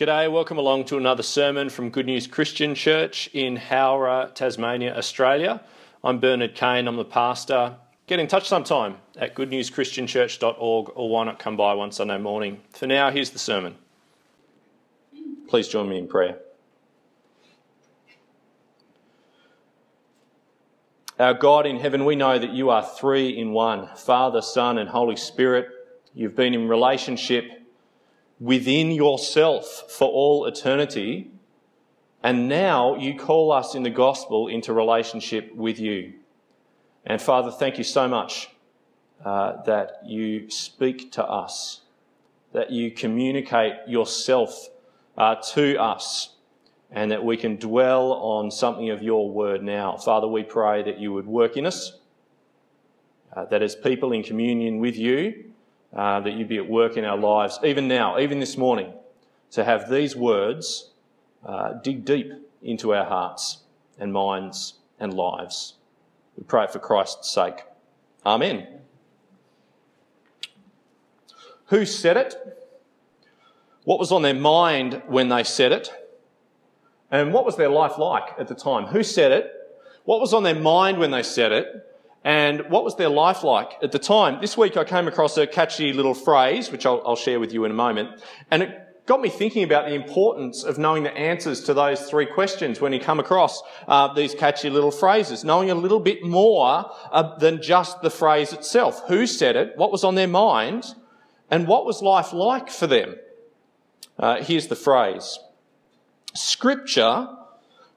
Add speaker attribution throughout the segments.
Speaker 1: G'day, welcome along to another sermon from Good News Christian Church in Howrah, Tasmania, Australia. I'm Bernard Kane, I'm the pastor. Get in touch sometime at goodnewschristianchurch.org or why not come by one Sunday morning. For now, here's the sermon. Please join me in prayer. Our God in heaven, we know that you are three in one Father, Son, and Holy Spirit. You've been in relationship within yourself for all eternity. And now you call us in the gospel into relationship with you. And Father, thank you so much uh, that you speak to us, that you communicate yourself uh, to us, and that we can dwell on something of your word now. Father, we pray that you would work in us, uh, that as people in communion with you, uh, that you'd be at work in our lives, even now, even this morning, to have these words uh, dig deep into our hearts and minds and lives. We pray for Christ's sake. Amen. Who said it? What was on their mind when they said it? And what was their life like at the time? Who said it? What was on their mind when they said it? And what was their life like at the time? This week I came across a catchy little phrase, which I'll, I'll, share with you in a moment. And it got me thinking about the importance of knowing the answers to those three questions when you come across uh, these catchy little phrases. Knowing a little bit more uh, than just the phrase itself. Who said it? What was on their mind? And what was life like for them? Uh, here's the phrase. Scripture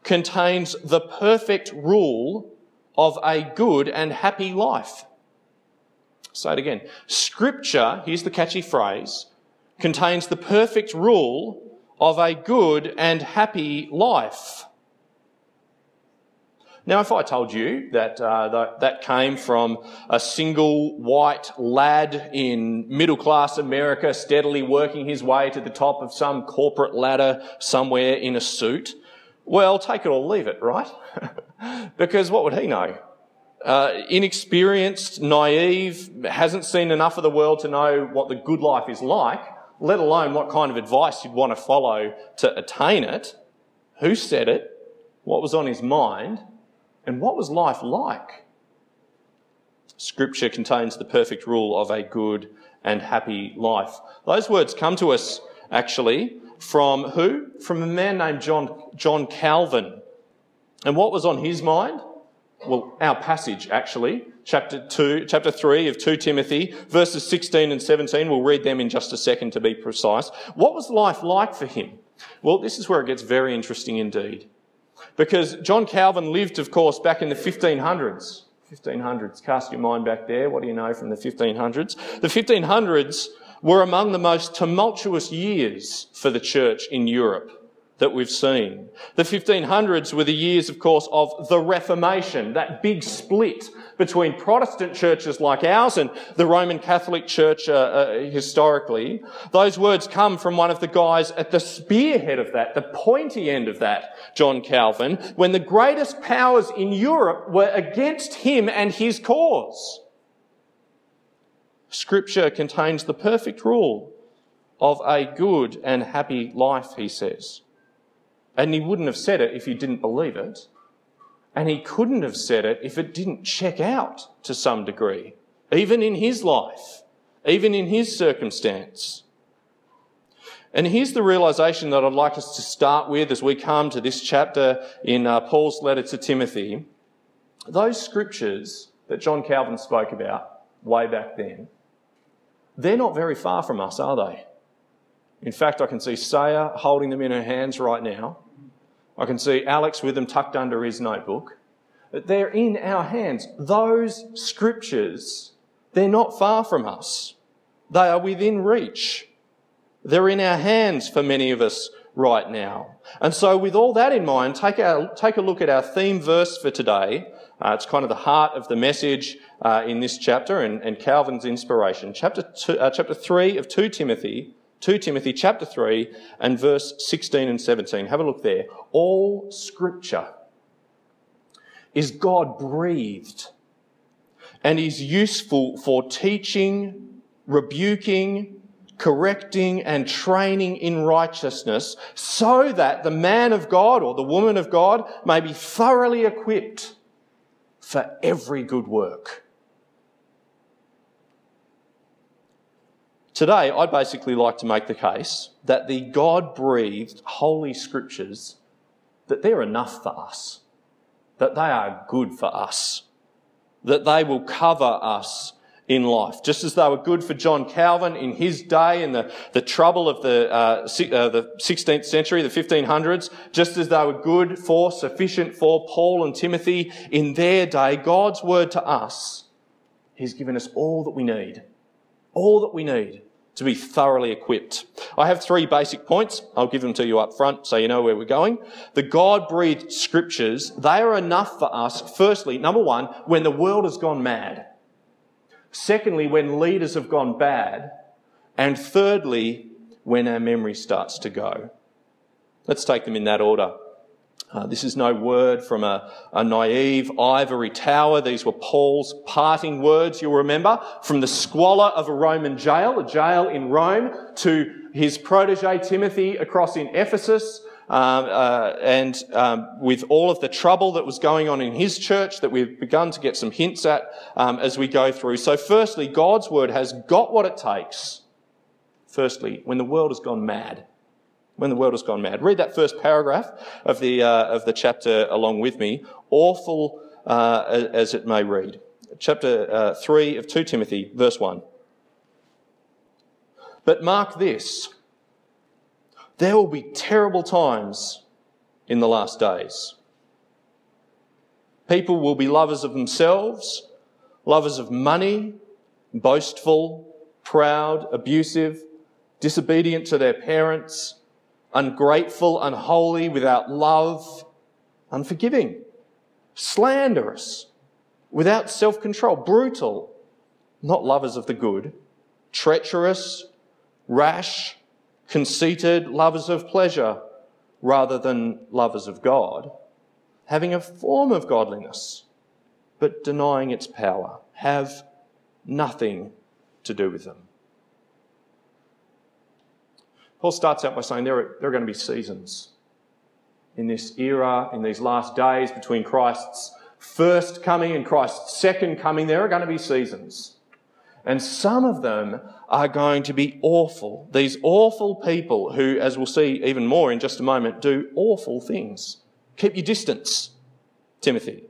Speaker 1: contains the perfect rule of a good and happy life. Say it again. Scripture, here's the catchy phrase, contains the perfect rule of a good and happy life. Now, if I told you that uh, that came from a single white lad in middle class America steadily working his way to the top of some corporate ladder somewhere in a suit, well, take it or leave it, right? because what would he know? Uh, inexperienced, naive, hasn't seen enough of the world to know what the good life is like, let alone what kind of advice you'd want to follow to attain it. Who said it? What was on his mind? And what was life like? Scripture contains the perfect rule of a good and happy life. Those words come to us actually from who? From a man named John, John Calvin. And what was on his mind? Well, our passage actually, chapter 2, chapter 3 of 2 Timothy, verses 16 and 17. We'll read them in just a second to be precise. What was life like for him? Well, this is where it gets very interesting indeed. Because John Calvin lived, of course, back in the 1500s. 1500s. Cast your mind back there. What do you know from the 1500s? The 1500s were among the most tumultuous years for the church in Europe that we've seen. The 1500s were the years, of course, of the Reformation, that big split between Protestant churches like ours and the Roman Catholic Church uh, uh, historically. Those words come from one of the guys at the spearhead of that, the pointy end of that, John Calvin, when the greatest powers in Europe were against him and his cause. Scripture contains the perfect rule of a good and happy life, he says. And he wouldn't have said it if he didn't believe it. And he couldn't have said it if it didn't check out to some degree, even in his life, even in his circumstance. And here's the realization that I'd like us to start with as we come to this chapter in uh, Paul's letter to Timothy. Those scriptures that John Calvin spoke about way back then, they're not very far from us, are they? In fact, I can see Saya holding them in her hands right now. I can see Alex with them tucked under his notebook. They're in our hands. Those scriptures, they're not far from us. They are within reach. They're in our hands for many of us right now. And so with all that in mind, take, take a look at our theme verse for today. Uh, it's kind of the heart of the message uh, in this chapter and, and Calvin's inspiration. Chapter, two, uh, chapter 3 of 2 Timothy, 2 Timothy chapter 3 and verse 16 and 17. Have a look there. All scripture is God breathed and is useful for teaching, rebuking, correcting and training in righteousness, so that the man of God or the woman of God may be thoroughly equipped for every good work. Today, I'd basically like to make the case that the God breathed Holy Scriptures, that they're enough for us, that they are good for us, that they will cover us in life. Just as they were good for John Calvin in his day in the, the trouble of the, uh, uh, the 16th century, the 1500s, just as they were good for, sufficient for Paul and Timothy in their day, God's word to us, He's given us all that we need. All that we need to be thoroughly equipped. I have three basic points. I'll give them to you up front so you know where we're going. The God breathed scriptures, they are enough for us, firstly, number one, when the world has gone mad. Secondly, when leaders have gone bad. And thirdly, when our memory starts to go. Let's take them in that order. Uh, this is no word from a, a, naive ivory tower. These were Paul's parting words, you'll remember, from the squalor of a Roman jail, a jail in Rome, to his protege Timothy across in Ephesus, um, uh, and um, with all of the trouble that was going on in his church that we've begun to get some hints at um, as we go through. So, firstly, God's word has got what it takes. Firstly, when the world has gone mad. When the world has gone mad. Read that first paragraph of the, uh, of the chapter along with me, awful uh, as it may read. Chapter uh, 3 of 2 Timothy, verse 1. But mark this there will be terrible times in the last days. People will be lovers of themselves, lovers of money, boastful, proud, abusive, disobedient to their parents, ungrateful, unholy, without love, unforgiving, slanderous, without self control, brutal, not lovers of the good, treacherous, rash, conceited, lovers of pleasure rather than lovers of God, having a form of godliness, but denying its power, have nothing to do with them. Paul starts out by saying there are, there are going to be seasons in this era, in these last days between Christ's first coming and Christ's second coming. There are going to be seasons. And some of them are going to be awful. These awful people who, as we'll see even more in just a moment, do awful things. Keep your distance, Timothy.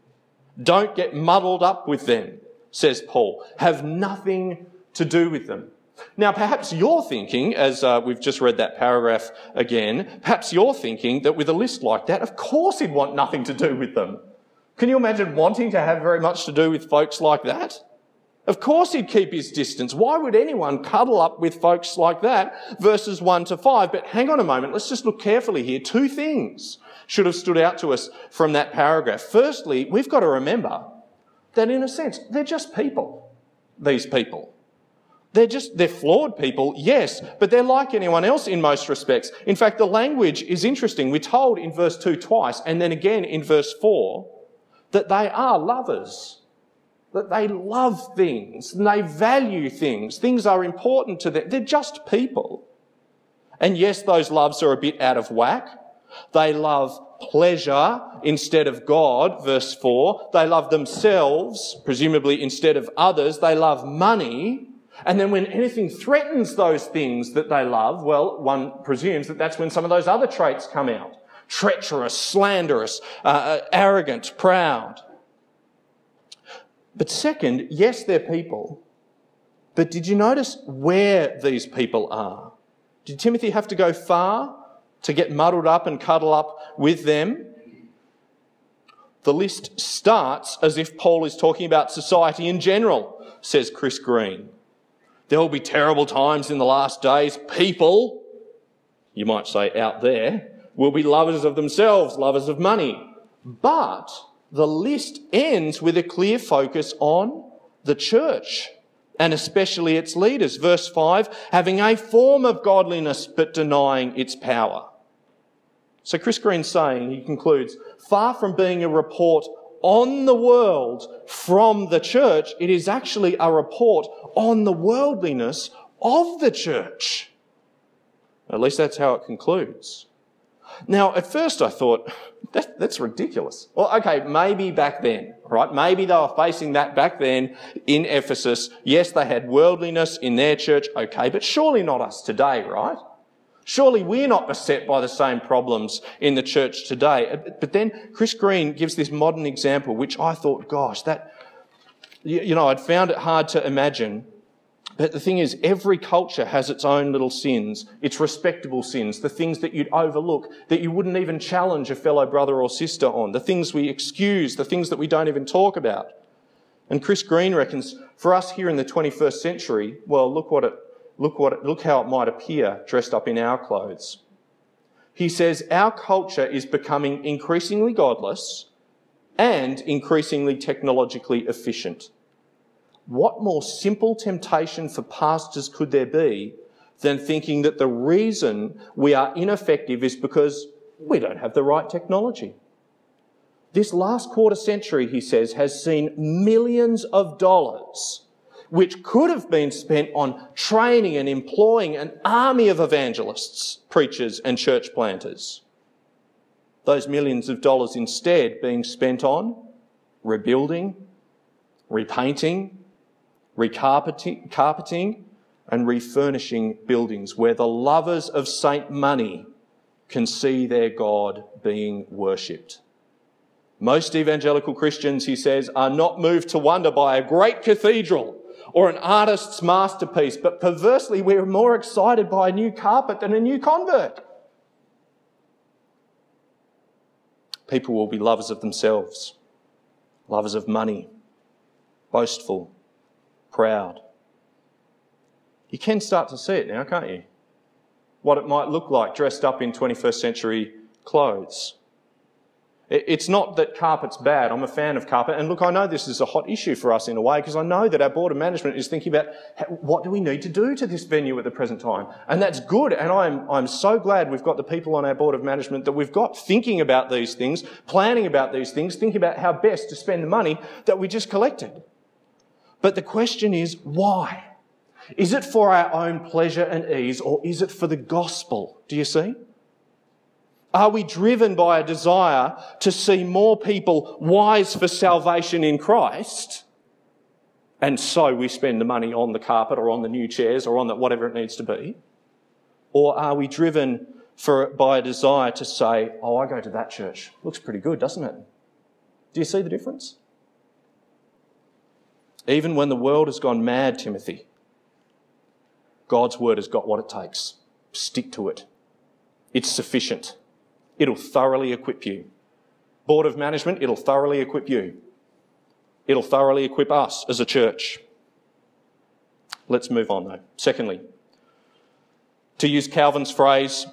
Speaker 1: Don't get muddled up with them, says Paul. Have nothing to do with them. Now, perhaps you're thinking, as uh, we've just read that paragraph again, perhaps you're thinking that with a list like that, of course he'd want nothing to do with them. Can you imagine wanting to have very much to do with folks like that? Of course he'd keep his distance. Why would anyone cuddle up with folks like that? Verses 1 to 5. But hang on a moment. Let's just look carefully here. Two things should have stood out to us from that paragraph. Firstly, we've got to remember that in a sense, they're just people. These people. They're just, they're flawed people, yes, but they're like anyone else in most respects. In fact, the language is interesting. We're told in verse 2 twice, and then again in verse 4, that they are lovers that they love things and they value things. Things are important to them. They're just people. And yes, those loves are a bit out of whack. They love pleasure instead of God, verse 4. They love themselves, presumably instead of others. They love money. And then when anything threatens those things that they love, well, one presumes that that's when some of those other traits come out. Treacherous, slanderous, uh, uh arrogant, proud. But second, yes, they're people. But did you notice where these people are? Did Timothy have to go far to get muddled up and cuddle up with them? The list starts as if Paul is talking about society in general, says Chris Green. There will be terrible times in the last days. People, you might say out there, will be lovers of themselves, lovers of money. But the list ends with a clear focus on the church and especially its leaders. Verse 5 having a form of godliness but denying its power. So Chris Green's saying, he concludes, far from being a report on the world from the church, it is actually a report on the worldliness of the church. At least that's how it concludes. Now, at first I thought, that, that's ridiculous. Well, okay, maybe back then, right? Maybe they were facing that back then in Ephesus. Yes, they had worldliness in their church, okay, but surely not us today, right? Surely we're not beset by the same problems in the church today. But then Chris Green gives this modern example, which I thought, gosh, that, you know, I'd found it hard to imagine but the thing is, every culture has its own little sins, its respectable sins, the things that you'd overlook, that you wouldn't even challenge a fellow brother or sister on, the things we excuse, the things that we don't even talk about. And Chris Green reckons for us here in the 21st century, well, look what it, look what look how it might appear dressed up in our clothes. He says our culture is becoming increasingly godless and increasingly technologically efficient. What more simple temptation for pastors could there be than thinking that the reason we are ineffective is because we don't have the right technology? This last quarter century, he says, has seen millions of dollars which could have been spent on training and employing an army of evangelists, preachers, and church planters. Those millions of dollars instead being spent on rebuilding, repainting, recarpeting carpeting, and refurnishing buildings where the lovers of Saint Money can see their God being worshipped. Most evangelical Christians, he says, are not moved to wonder by a great cathedral or an artist's masterpiece, but perversely we're more excited by a new carpet than a new convert. People will be lovers of themselves, lovers of money, boastful, proud. You can start to see it now, can't you? What it might look like dressed up in 21st century clothes. It's not that carpet's bad. I'm a fan of carpet. And look, I know this is a hot issue for us in a way because I know that our board of management is thinking about what do we need to do to this venue at the present time. And that's good. And I'm, I'm so glad we've got the people on our board of management that we've got thinking about these things, planning about these things, thinking about how best to spend the money that we just collected. But the question is, why? Is it for our own pleasure and ease, or is it for the gospel? Do you see? Are we driven by a desire to see more people wise for salvation in Christ? And so we spend the money on the carpet or on the new chairs or on the, whatever it needs to be? Or are we driven for, by a desire to say, oh, I go to that church. Looks pretty good, doesn't it? Do you see the difference? Even when the world has gone mad, Timothy, God's word has got what it takes. Stick to it. It's sufficient. It'll thoroughly equip you. Board of management, it'll thoroughly equip you. It'll thoroughly equip us as a church. Let's move on though. Secondly, to use Calvin's phrase,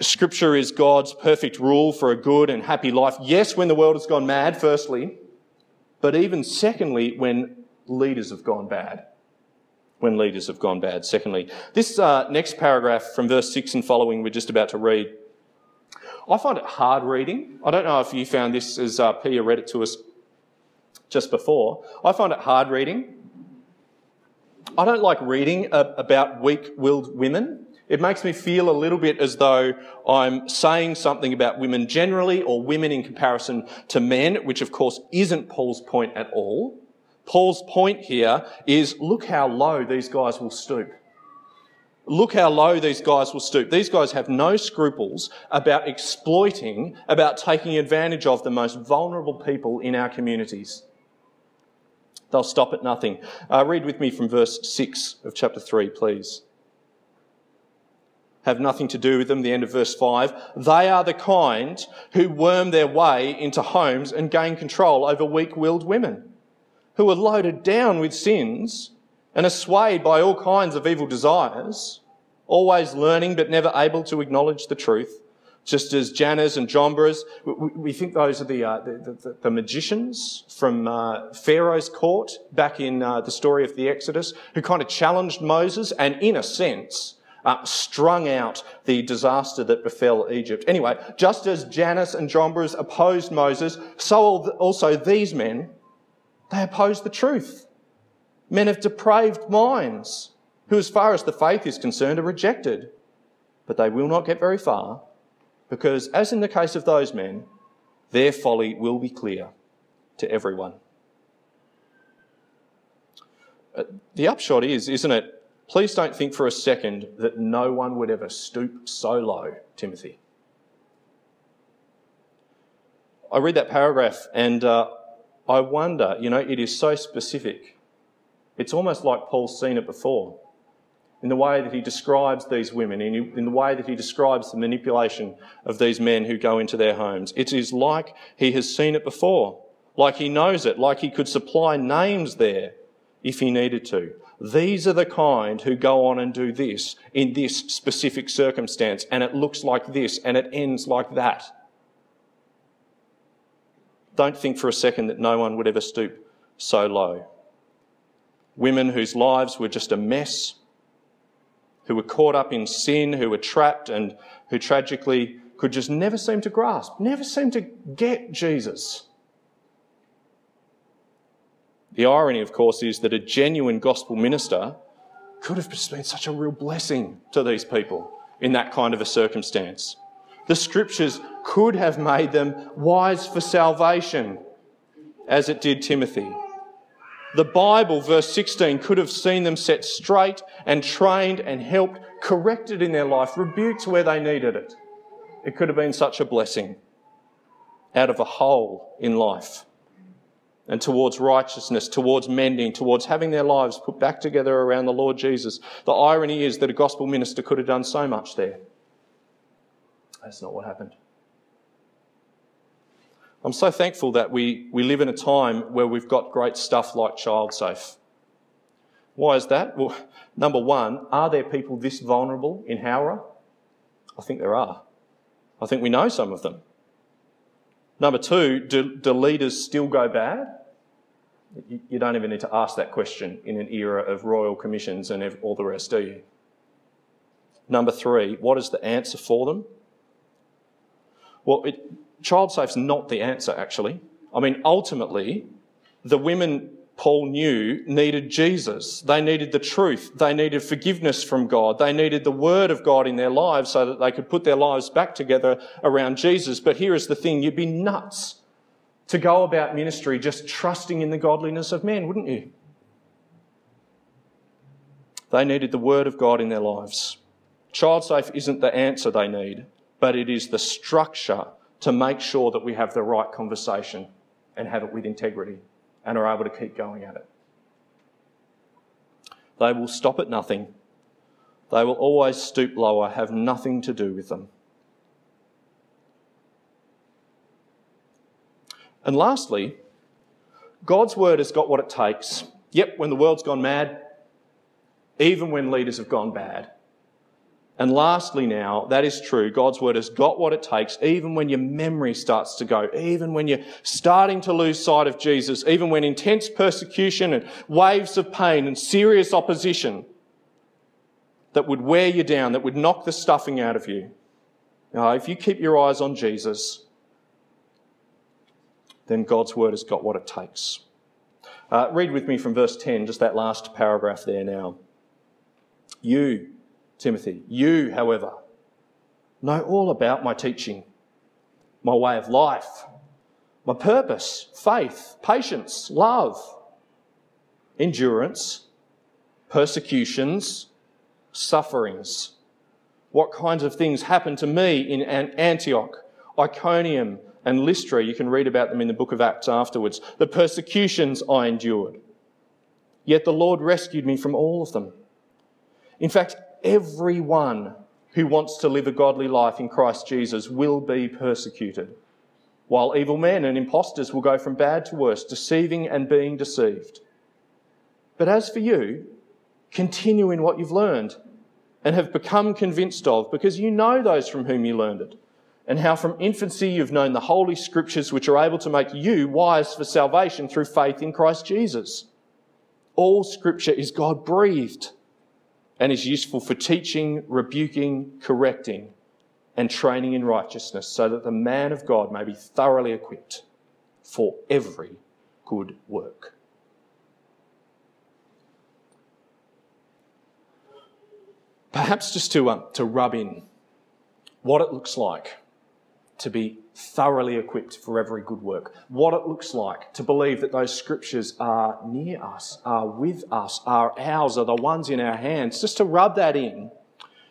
Speaker 1: Scripture is God's perfect rule for a good and happy life. Yes, when the world has gone mad, firstly, but even secondly, when leaders have gone bad. When leaders have gone bad. Secondly, this uh, next paragraph from verse 6 and following we're just about to read, I find it hard reading. I don't know if you found this as uh, Pia read it to us just before. I find it hard reading. I don't like reading about weak willed women. It makes me feel a little bit as though I'm saying something about women generally or women in comparison to men, which of course isn't Paul's point at all. Paul's point here is look how low these guys will stoop. Look how low these guys will stoop. These guys have no scruples about exploiting, about taking advantage of the most vulnerable people in our communities. They'll stop at nothing. Uh, read with me from verse 6 of chapter 3, please. Have nothing to do with them, the end of verse 5. They are the kind who worm their way into homes and gain control over weak willed women who are loaded down with sins and are swayed by all kinds of evil desires, always learning but never able to acknowledge the truth. Just as Jannes and Jambres, we, think those are the, uh, the, the, the, magicians from uh, Pharaoh's court back in uh, the story of the Exodus, who kind of challenged Moses and, in a sense, uh, strung out the disaster that befell Egypt. Anyway, just as Jannes and Jambres opposed Moses, so also these men they oppose the truth. Men of depraved minds. who, as far as the faith is concerned, are rejected. But they will not get very far, because, as in the case of those men, their folly will be clear to everyone. Uh, the upshot is, isn't it? Please don't think for a second that no one would ever stoop so low, Timothy. I read that paragraph and uh, I wonder, you know, it is so specific. It's almost like Paul's seen it before in the way that he describes these women, in, the way that he describes the manipulation of these men who go into their homes. It is like he has seen it before, like he knows it, like he could supply names there if he needed to. These are the kind who go on and do this in this specific circumstance, and it looks like this, and it ends like that. Don't think for a second that no one would ever stoop so low. Women whose lives were just a mess, who were caught up in sin, who were trapped, and who tragically could just never seem to grasp, never seem to get Jesus. The irony, of course, is that a genuine gospel minister could have been such a real blessing to these people in that kind of a circumstance. The scriptures could have made them wise for salvation, as it did Timothy. The Bible, verse 16, could have seen them set straight and trained and helped, corrected in their life, rebuked where they needed it. It could have been such a blessing out of a hole in life and towards righteousness, towards mending, towards having their lives put back together around the Lord Jesus. The irony is that a gospel minister could have done so much there. That's not what happened. I'm so thankful that we, we live in a time where we've got great stuff like ChildSafe. Why is that? Well, number one, are there people this vulnerable in Howrah? I think there are. I think we know some of them. Number two, do, do leaders still go bad? You, you don't even need to ask that question in an era of royal commissions and all the rest, do you? Number three, what is the answer for them? Well, it, ChildSafe's not the answer, actually. I mean, ultimately, the women Paul knew needed Jesus. They needed the truth. They needed forgiveness from God. They needed the word of God in their lives so that they could put their lives back together around Jesus. But here is the thing you'd be nuts to go about ministry just trusting in the godliness of men, wouldn't you? They needed the word of God in their lives. Child safe isn't the answer they need, but it is the structure to make sure that we have the right conversation and have it with integrity and are able to keep going at it. They will stop at nothing. They will always stoop lower, have nothing to do with them. And lastly, God's word has got what it takes. Yep, when the world's gone mad, even when leaders have gone bad, and lastly, now, that is true. God's word has got what it takes, even when your memory starts to go, even when you're starting to lose sight of Jesus, even when intense persecution and waves of pain and serious opposition that would wear you down, that would knock the stuffing out of you. Now, if you keep your eyes on Jesus, then God's word has got what it takes. Uh, read with me from verse 10, just that last paragraph there now. You, Timothy. You, however, know all about my teaching, my way of life, my purpose, faith, patience, love, endurance, persecutions, sufferings. What kinds of things happened to me in Antioch, Iconium, and Lystra? You can read about them in the book of Acts afterwards. The persecutions I endured. Yet the Lord rescued me from all of them. In fact, everyone who wants to live a godly life in Christ Jesus will be persecuted, while evil men and impostors will go from bad to worse, deceiving and being deceived. But as for you, continue in what you've learned and have become convinced of, because you know those from whom you learned it, and how from infancy you've known the holy scriptures which are able to make you wise for salvation through faith in Christ Jesus. All scripture is God breathed and is useful for teaching, rebuking, correcting, and training in righteousness, so that the man of God may be thoroughly equipped for every good work. perhaps just to, um, to rub in what it looks like to be thoroughly equipped for every good work. What it looks like to believe that those scriptures are near us, are with us, are ours, are the ones in our hands. Just to rub that in,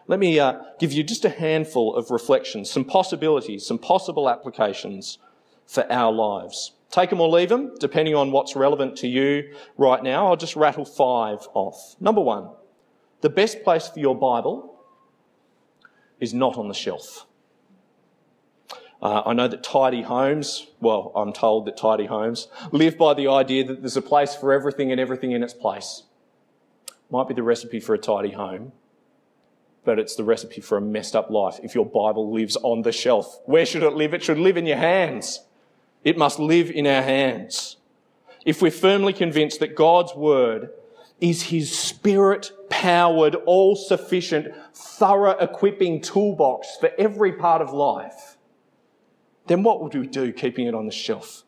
Speaker 1: let me uh, give you just a handful of reflections, some possibilities, some possible applications for our lives. Take them or leave them, depending on what's relevant to you right now. I'll just rattle five off. Number one, the best place for your Bible is not on the shelf. Uh, I know that tidy homes, well, I'm told that tidy homes live by the idea that there's a place for everything and everything in its place. Might be the recipe for a tidy home, but it's the recipe for a messed up life if your Bible lives on the shelf. Where should it live? It should live in your hands. It must live in our hands. If we're firmly convinced that God's Word is His Spirit powered, all sufficient, thorough equipping toolbox for every part of life, then what would we do keeping it on the shelf?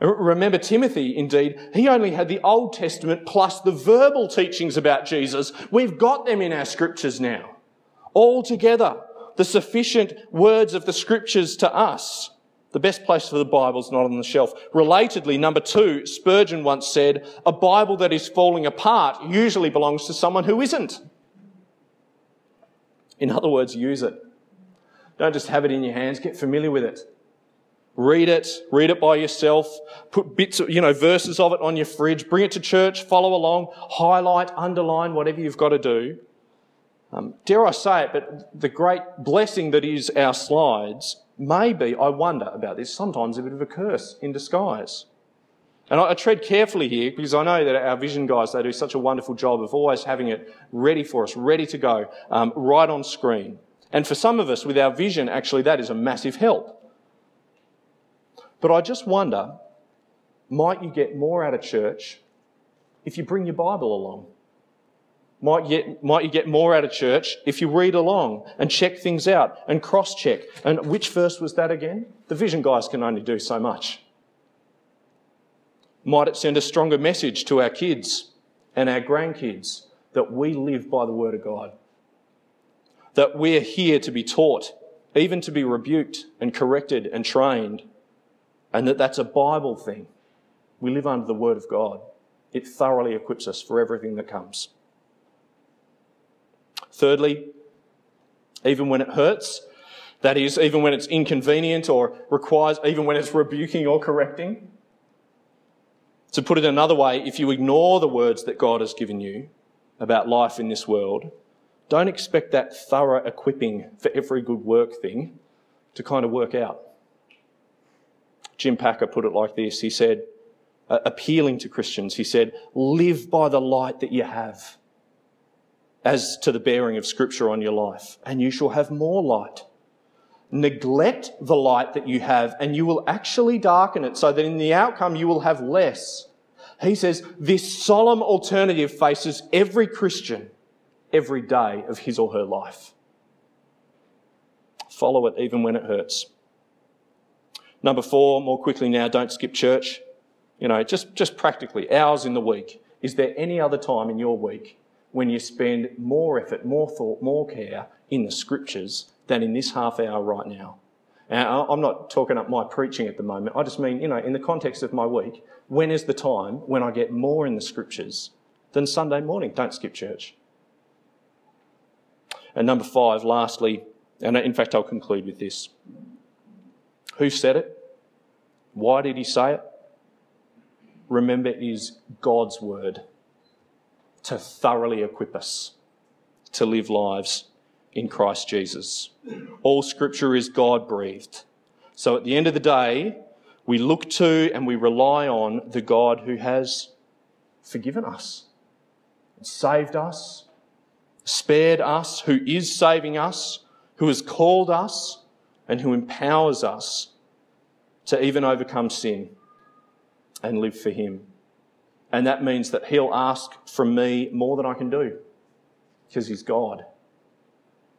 Speaker 1: Remember Timothy, indeed, he only had the Old Testament plus the verbal teachings about Jesus. We've got them in our scriptures now. All together, the sufficient words of the scriptures to us. The best place for the Bible is not on the shelf. Relatedly, number two, Spurgeon once said, a Bible that is falling apart usually belongs to someone who isn't. In other words, use it. Don't just have it in your hands, get familiar with it. Read it, read it by yourself, put bits you know, verses of it on your fridge, bring it to church, follow along, highlight, underline, whatever you've got to do. Um, dare I say it, but the great blessing that is our slides may be, I wonder about this, sometimes a bit of a curse in disguise. And I, I tread carefully here because I know that our vision guys, they do such a wonderful job of always having it ready for us, ready to go, um, right on screen. And for some of us, with our vision, actually, that is a massive help. But I just wonder might you get more out of church if you bring your Bible along? Might, get, might you get more out of church if you read along and check things out and cross check? And which verse was that again? The vision guys can only do so much. Might it send a stronger message to our kids and our grandkids that we live by the Word of God? That we're here to be taught, even to be rebuked and corrected and trained, and that that's a Bible thing. We live under the Word of God. It thoroughly equips us for everything that comes. Thirdly, even when it hurts, that is, even when it's inconvenient or requires, even when it's rebuking or correcting. To put it another way, if you ignore the words that God has given you about life in this world, don't expect that thorough equipping for every good work thing to kind of work out. Jim Packer put it like this. He said, uh, appealing to Christians, he said, live by the light that you have as to the bearing of Scripture on your life, and you shall have more light. Neglect the light that you have, and you will actually darken it so that in the outcome you will have less. He says this solemn alternative faces every Christian every day of his or her life. Follow it even when it hurts. Number four, more quickly now, don't skip church. You know, just, just practically, hours in the week. Is there any other time in your week when you spend more effort, more thought, more care in the scriptures than in this half hour right now? I'm not talking up my preaching at the moment. I just mean, you know, in the context of my week, when is the time when I get more in the scriptures than Sunday morning? Don't skip church. And number five, lastly, and in fact, I'll conclude with this. Who said it? Why did he say it? Remember, it is God's word to thoroughly equip us to live lives in Christ Jesus. All scripture is God breathed. So at the end of the day, we look to and we rely on the God who has forgiven us, saved us, spared us, who is saving us, who has called us, and who empowers us to even overcome sin and live for Him. And that means that He'll ask from me more than I can do because He's God.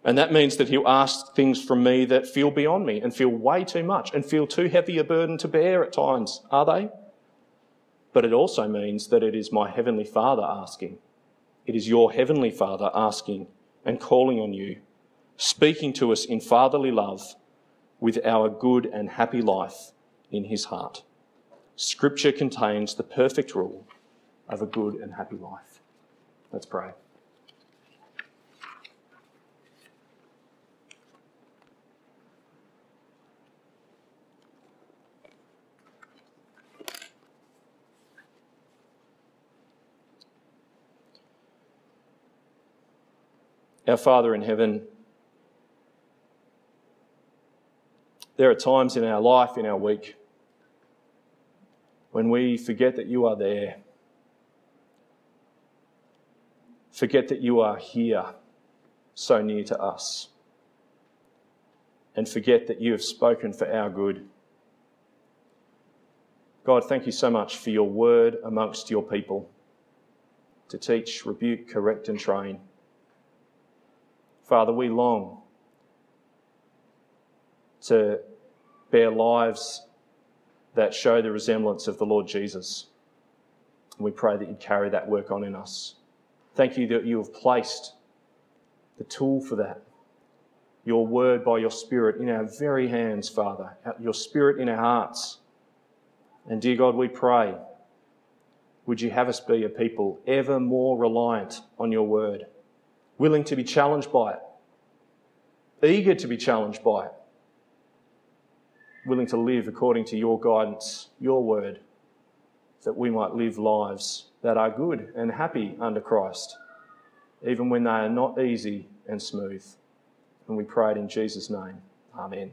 Speaker 1: And that means that He'll ask things from me that feel beyond me and feel way too much and feel too heavy a burden to bear at times, are they? But it also means that it is my Heavenly Father asking it is your Heavenly Father asking and calling on you, speaking to us in fatherly love with our good and happy life in his heart. Scripture contains the perfect rule of a good and happy life. Let's pray. Our Father in heaven, there are times in our life, in our week, when we forget that you are there, forget that you are here, so near to us, and forget that you have spoken for our good. God, thank you so much for your word amongst your people to teach, rebuke, correct, and train. Father, we long to bear lives that show the resemblance of the Lord Jesus. And we pray that you'd carry that work on in us. Thank you that you have placed the tool for that, your word by your Spirit in our very hands, Father, your Spirit in our hearts. And dear God, we pray, would you have us be a people ever more reliant on your word? Willing to be challenged by it, eager to be challenged by it, willing to live according to your guidance, your word, that we might live lives that are good and happy under Christ, even when they are not easy and smooth. And we pray it in Jesus' name. Amen.